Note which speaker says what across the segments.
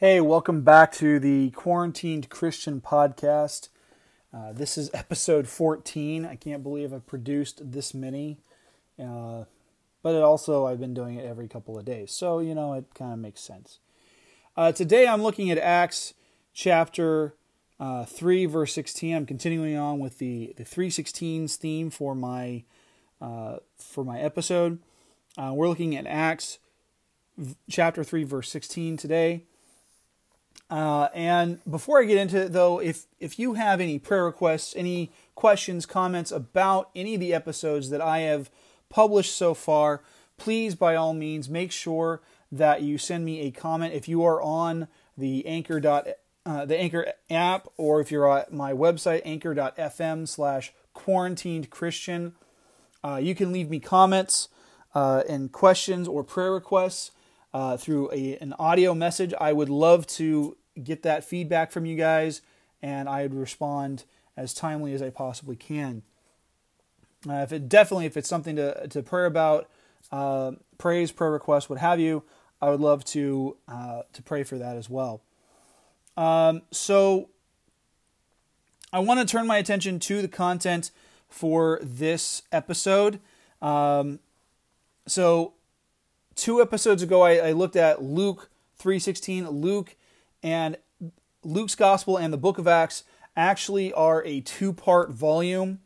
Speaker 1: Hey, welcome back to the Quarantined Christian Podcast. Uh, this is episode 14. I can't believe I've produced this many. Uh, but it also, I've been doing it every couple of days. So, you know, it kind of makes sense. Uh, today I'm looking at Acts chapter uh, 3, verse 16. I'm continuing on with the, the 316s theme for my, uh, for my episode. Uh, we're looking at Acts chapter 3, verse 16 today. Uh, and before I get into it, though, if if you have any prayer requests, any questions, comments about any of the episodes that I have published so far, please, by all means, make sure that you send me a comment. If you are on the Anchor dot uh, the Anchor app, or if you're at my website Anchor.fm slash Quarantined Christian, uh, you can leave me comments uh, and questions or prayer requests. Uh, through a, an audio message. I would love to get that feedback from you guys, and I'd respond as timely as I possibly can. Uh, if it definitely, if it's something to to pray about, uh, praise, prayer requests, what have you, I would love to uh, to pray for that as well. Um, so, I want to turn my attention to the content for this episode. Um, so, two episodes ago, I, I looked at Luke three sixteen. Luke and Luke's Gospel and the Book of Acts actually are a two part volume,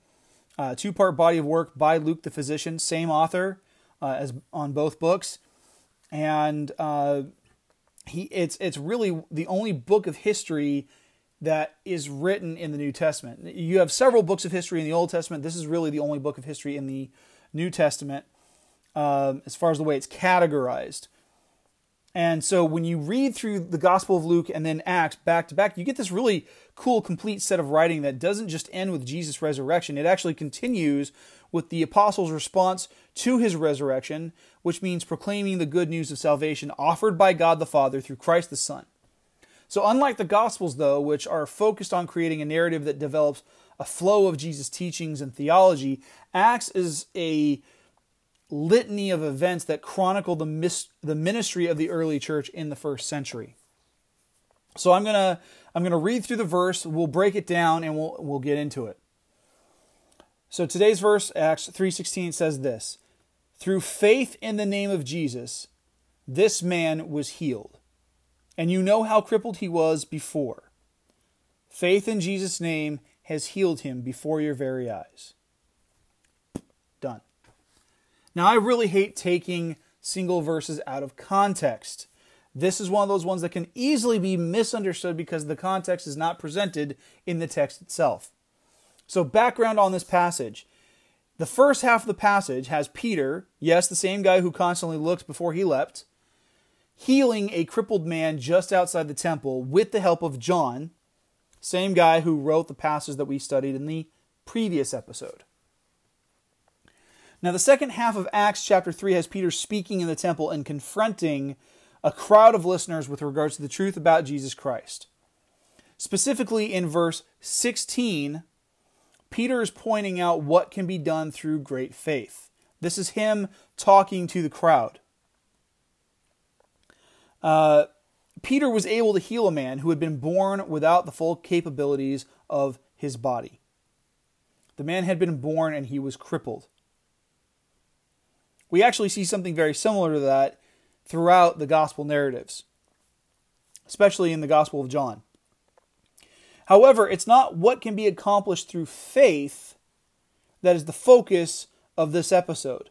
Speaker 1: uh, two part body of work by Luke the physician, same author uh, as on both books, and uh, he it's it's really the only book of history that is written in the New Testament. You have several books of history in the Old Testament. This is really the only book of history in the New Testament um, as far as the way it's categorized. And so when you read through the Gospel of Luke and then Acts back to back, you get this really cool, complete set of writing that doesn't just end with Jesus' resurrection. It actually continues with the apostles' response to his resurrection, which means proclaiming the good news of salvation offered by God the Father through Christ the Son. So, unlike the Gospels, though, which are focused on creating a narrative that develops a flow of Jesus' teachings and theology, Acts is a litany of events that chronicle the, mis- the ministry of the early church in the first century. So I'm gonna I'm gonna read through the verse. We'll break it down and we'll we'll get into it. So today's verse, Acts three sixteen, says this: Through faith in the name of Jesus, this man was healed, and you know how crippled he was before. Faith in Jesus' name has healed him before your very eyes. Now, I really hate taking single verses out of context. This is one of those ones that can easily be misunderstood because the context is not presented in the text itself. So, background on this passage. The first half of the passage has Peter, yes, the same guy who constantly looked before he leapt, healing a crippled man just outside the temple with the help of John, same guy who wrote the passage that we studied in the previous episode. Now, the second half of Acts chapter 3 has Peter speaking in the temple and confronting a crowd of listeners with regards to the truth about Jesus Christ. Specifically, in verse 16, Peter is pointing out what can be done through great faith. This is him talking to the crowd. Uh, Peter was able to heal a man who had been born without the full capabilities of his body. The man had been born and he was crippled we actually see something very similar to that throughout the gospel narratives, especially in the Gospel of John. However, it's not what can be accomplished through faith that is the focus of this episode.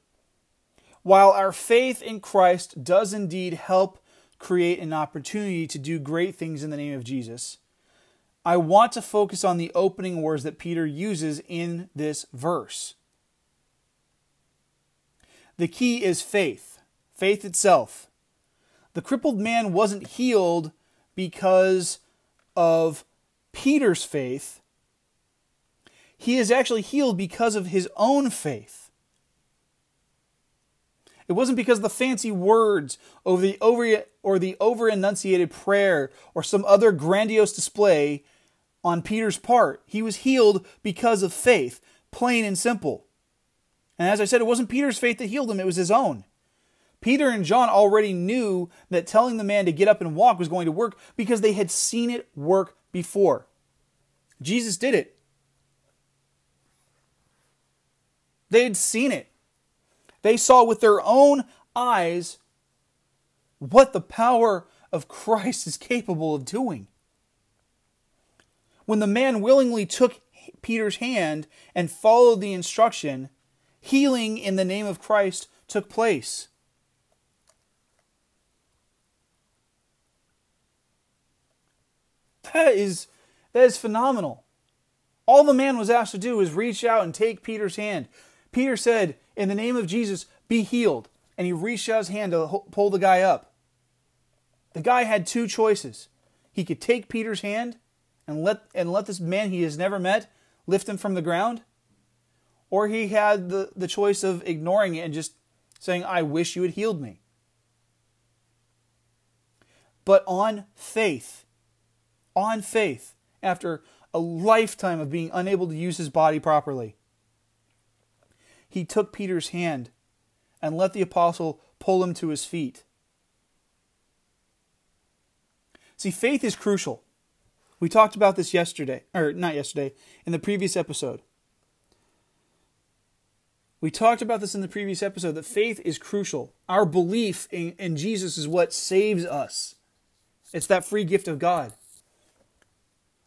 Speaker 1: While our faith in Christ does indeed help create an opportunity to do great things in the name of Jesus, I want to focus on the opening words that Peter uses in this verse. The key is faith, faith itself. The crippled man wasn't healed because of Peter's faith. He is actually healed because of his own faith. It wasn't because of the fancy words or the over or the over enunciated prayer or some other grandiose display on Peter's part. He was healed because of faith, plain and simple. And as I said, it wasn't Peter's faith that healed him, it was his own. Peter and John already knew that telling the man to get up and walk was going to work because they had seen it work before. Jesus did it. They had seen it. They saw with their own eyes what the power of Christ is capable of doing. When the man willingly took Peter's hand and followed the instruction, healing in the name of Christ took place. That is that is phenomenal. All the man was asked to do was reach out and take Peter's hand. Peter said, "In the name of Jesus, be healed." And he reached out his hand to pull the guy up. The guy had two choices. He could take Peter's hand and let and let this man he has never met lift him from the ground, or he had the, the choice of ignoring it and just saying, I wish you had healed me. But on faith, on faith, after a lifetime of being unable to use his body properly, he took Peter's hand and let the apostle pull him to his feet. See, faith is crucial. We talked about this yesterday, or not yesterday, in the previous episode. We talked about this in the previous episode that faith is crucial. Our belief in, in Jesus is what saves us, it's that free gift of God.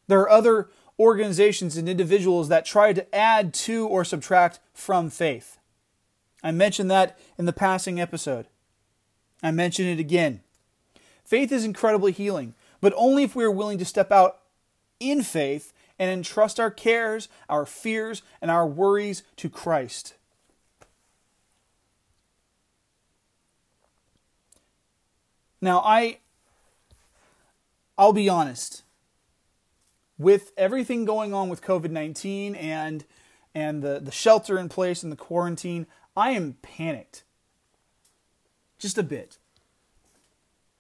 Speaker 1: There are other organizations and individuals that try to add to or subtract from faith. I mentioned that in the passing episode. I mention it again. Faith is incredibly healing, but only if we are willing to step out in faith and entrust our cares, our fears, and our worries to Christ. Now, I I'll be honest. With everything going on with COVID-19 and and the, the shelter in place and the quarantine, I am panicked. Just a bit.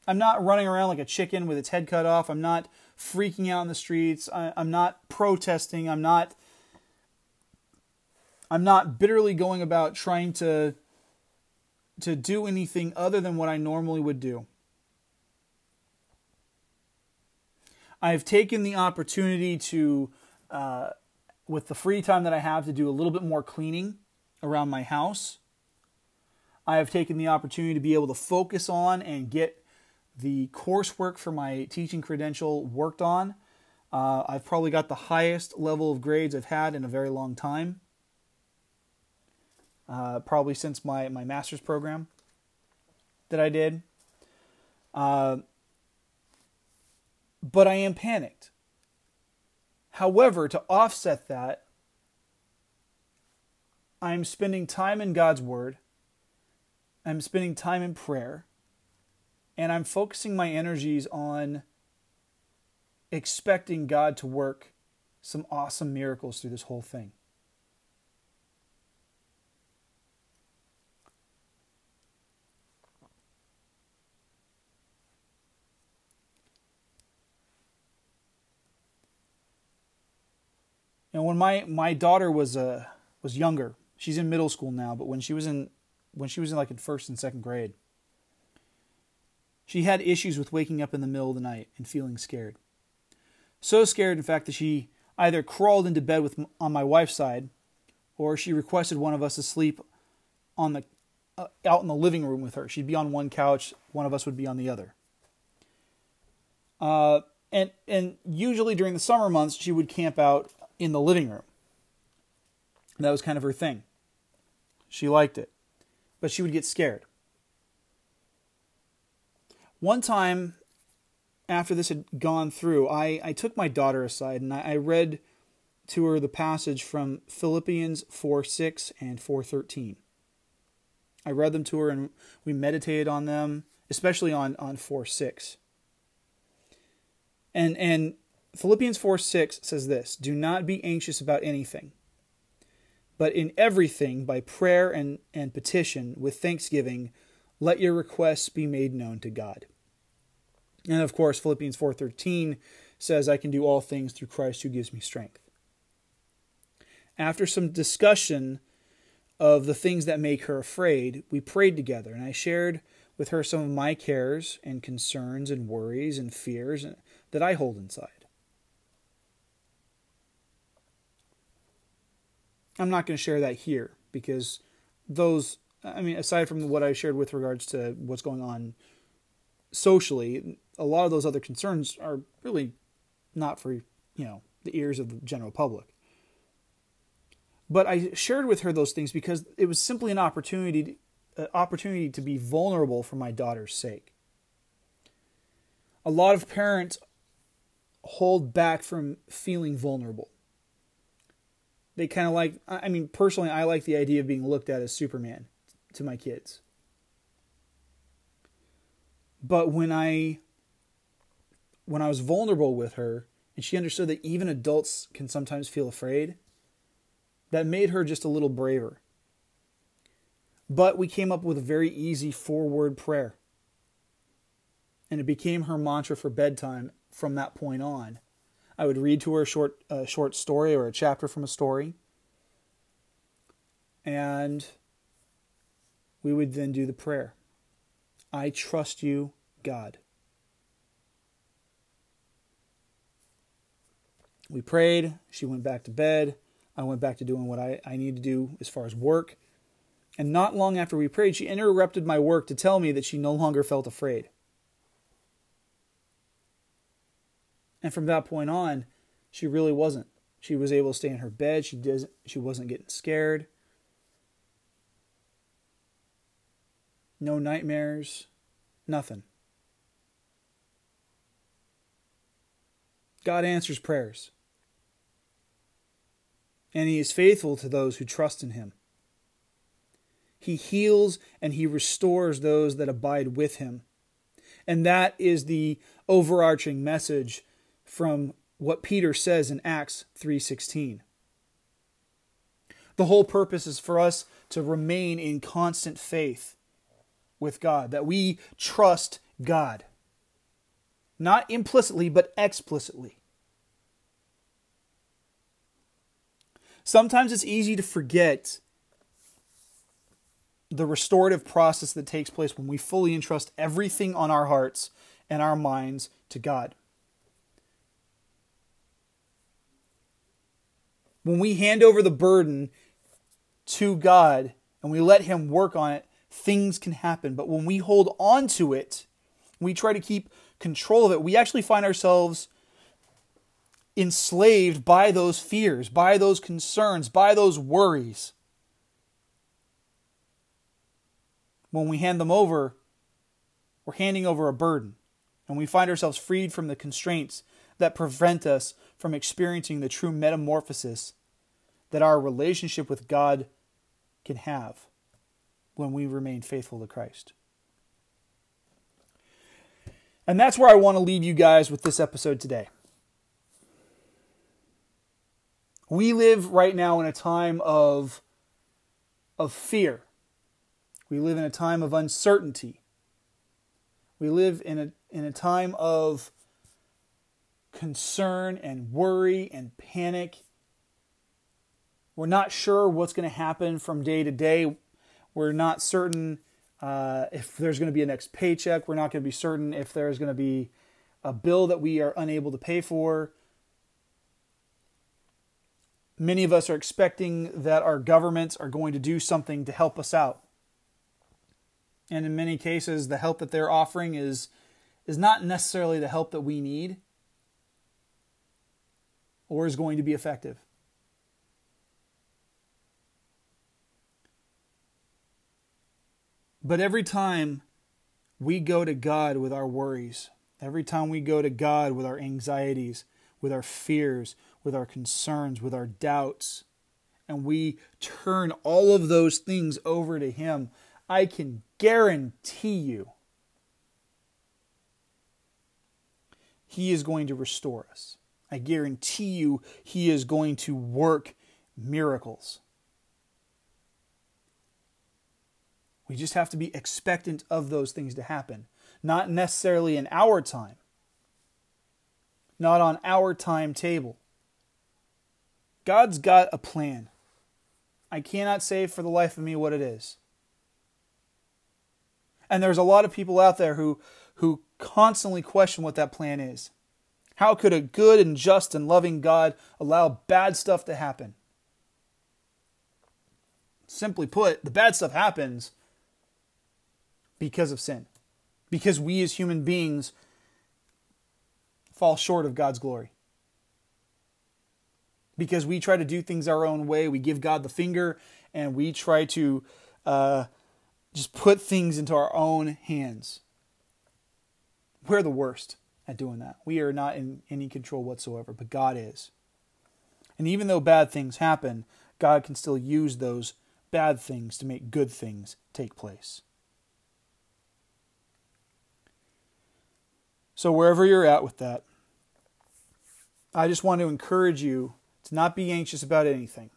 Speaker 1: I'm not running around like a chicken with its head cut off. I'm not freaking out in the streets. I, I'm not protesting. I'm not. I'm not bitterly going about trying to to do anything other than what I normally would do. I've taken the opportunity to, uh, with the free time that I have, to do a little bit more cleaning around my house. I have taken the opportunity to be able to focus on and get the coursework for my teaching credential worked on. Uh, I've probably got the highest level of grades I've had in a very long time. Uh, probably since my, my master's program that I did. Uh, but I am panicked. However, to offset that, I'm spending time in God's Word. I'm spending time in prayer and I'm focusing my energies on expecting God to work some awesome miracles through this whole thing. And when my, my daughter was uh, was younger, she's in middle school now, but when she was in when she was in like in first and second grade, she had issues with waking up in the middle of the night and feeling scared. So scared, in fact, that she either crawled into bed with on my wife's side, or she requested one of us to sleep on the uh, out in the living room with her. She'd be on one couch, one of us would be on the other. Uh, and and usually during the summer months, she would camp out in the living room. That was kind of her thing. She liked it, but she would get scared. One time after this had gone through, I, I took my daughter aside and I, I read to her the passage from Philippians 4 6 and 4 13. I read them to her and we meditated on them, especially on, on 4 6. And, and Philippians 4 6 says this Do not be anxious about anything, but in everything, by prayer and, and petition, with thanksgiving, let your requests be made known to God. And of course, Philippians 4:13 says I can do all things through Christ who gives me strength. After some discussion of the things that make her afraid, we prayed together, and I shared with her some of my cares and concerns and worries and fears that I hold inside. I'm not going to share that here because those, I mean, aside from what I shared with regards to what's going on socially, a lot of those other concerns are really not for, you know, the ears of the general public. But I shared with her those things because it was simply an opportunity, an opportunity to be vulnerable for my daughter's sake. A lot of parents hold back from feeling vulnerable. They kind of like, I mean, personally, I like the idea of being looked at as Superman to my kids. But when I when I was vulnerable with her and she understood that even adults can sometimes feel afraid, that made her just a little braver. But we came up with a very easy four word prayer. And it became her mantra for bedtime from that point on. I would read to her a short, a short story or a chapter from a story. And we would then do the prayer I trust you, God. We prayed. She went back to bed. I went back to doing what I, I need to do as far as work. And not long after we prayed, she interrupted my work to tell me that she no longer felt afraid. And from that point on, she really wasn't. She was able to stay in her bed. She did she wasn't getting scared. No nightmares, nothing. God answers prayers and he is faithful to those who trust in him. He heals and he restores those that abide with him. And that is the overarching message from what Peter says in Acts 3:16. The whole purpose is for us to remain in constant faith with God, that we trust God. Not implicitly, but explicitly. Sometimes it's easy to forget the restorative process that takes place when we fully entrust everything on our hearts and our minds to God. When we hand over the burden to God and we let Him work on it, things can happen. But when we hold on to it, we try to keep control of it, we actually find ourselves enslaved by those fears, by those concerns, by those worries. When we hand them over, we're handing over a burden, and we find ourselves freed from the constraints that prevent us from experiencing the true metamorphosis that our relationship with God can have when we remain faithful to Christ. And that's where I want to leave you guys with this episode today. We live right now in a time of, of fear. We live in a time of uncertainty. We live in a, in a time of concern and worry and panic. We're not sure what's going to happen from day to day. We're not certain uh, if there's going to be a next paycheck. We're not going to be certain if there's going to be a bill that we are unable to pay for. Many of us are expecting that our governments are going to do something to help us out. And in many cases, the help that they're offering is, is not necessarily the help that we need or is going to be effective. But every time we go to God with our worries, every time we go to God with our anxieties, with our fears, with our concerns, with our doubts, and we turn all of those things over to Him, I can guarantee you He is going to restore us. I guarantee you He is going to work miracles. We just have to be expectant of those things to happen, not necessarily in our time, not on our timetable. God's got a plan. I cannot say for the life of me what it is. And there's a lot of people out there who who constantly question what that plan is. How could a good and just and loving God allow bad stuff to happen? Simply put, the bad stuff happens because of sin. Because we as human beings fall short of God's glory. Because we try to do things our own way, we give God the finger, and we try to uh, just put things into our own hands. We're the worst at doing that. We are not in any control whatsoever, but God is. And even though bad things happen, God can still use those bad things to make good things take place. So, wherever you're at with that, I just want to encourage you to not be anxious about anything.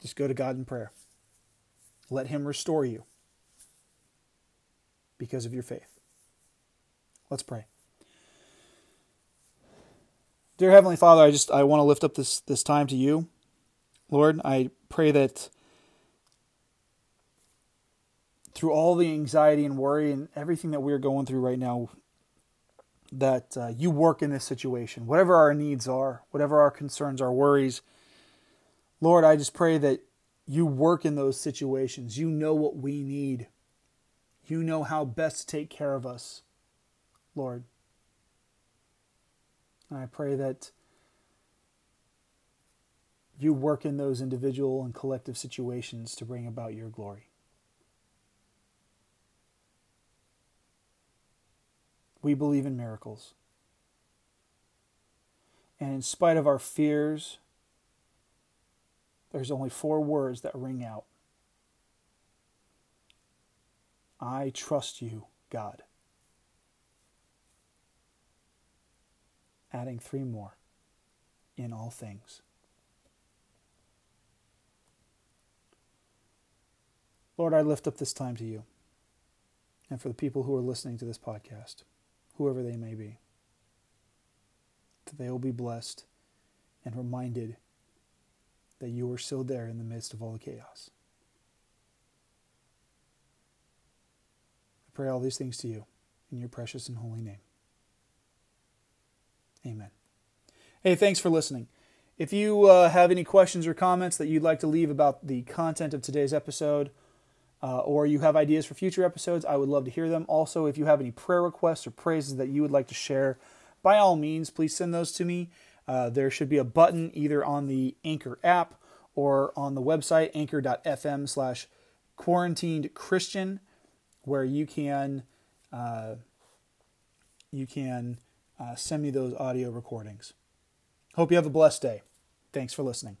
Speaker 1: Just go to God in prayer. Let Him restore you because of your faith. Let's pray. Dear Heavenly Father, I just I want to lift up this this time to you. Lord, I pray that through all the anxiety and worry and everything that we're going through right now, that uh, you work in this situation, whatever our needs are, whatever our concerns, our worries. Lord, I just pray that you work in those situations. You know what we need. You know how best to take care of us, Lord. And I pray that you work in those individual and collective situations to bring about your glory. We believe in miracles. And in spite of our fears, there's only four words that ring out I trust you, God. Adding three more in all things. Lord, I lift up this time to you and for the people who are listening to this podcast whoever they may be. That they will be blessed and reminded that you are still there in the midst of all the chaos. I pray all these things to you in your precious and holy name. Amen. Hey, thanks for listening. If you uh, have any questions or comments that you'd like to leave about the content of today's episode, uh, or you have ideas for future episodes, I would love to hear them. Also, if you have any prayer requests or praises that you would like to share, by all means, please send those to me. Uh, there should be a button either on the Anchor app or on the website anchor.fm slash quarantined Christian, where you can uh, you can uh, send me those audio recordings. Hope you have a blessed day. Thanks for listening.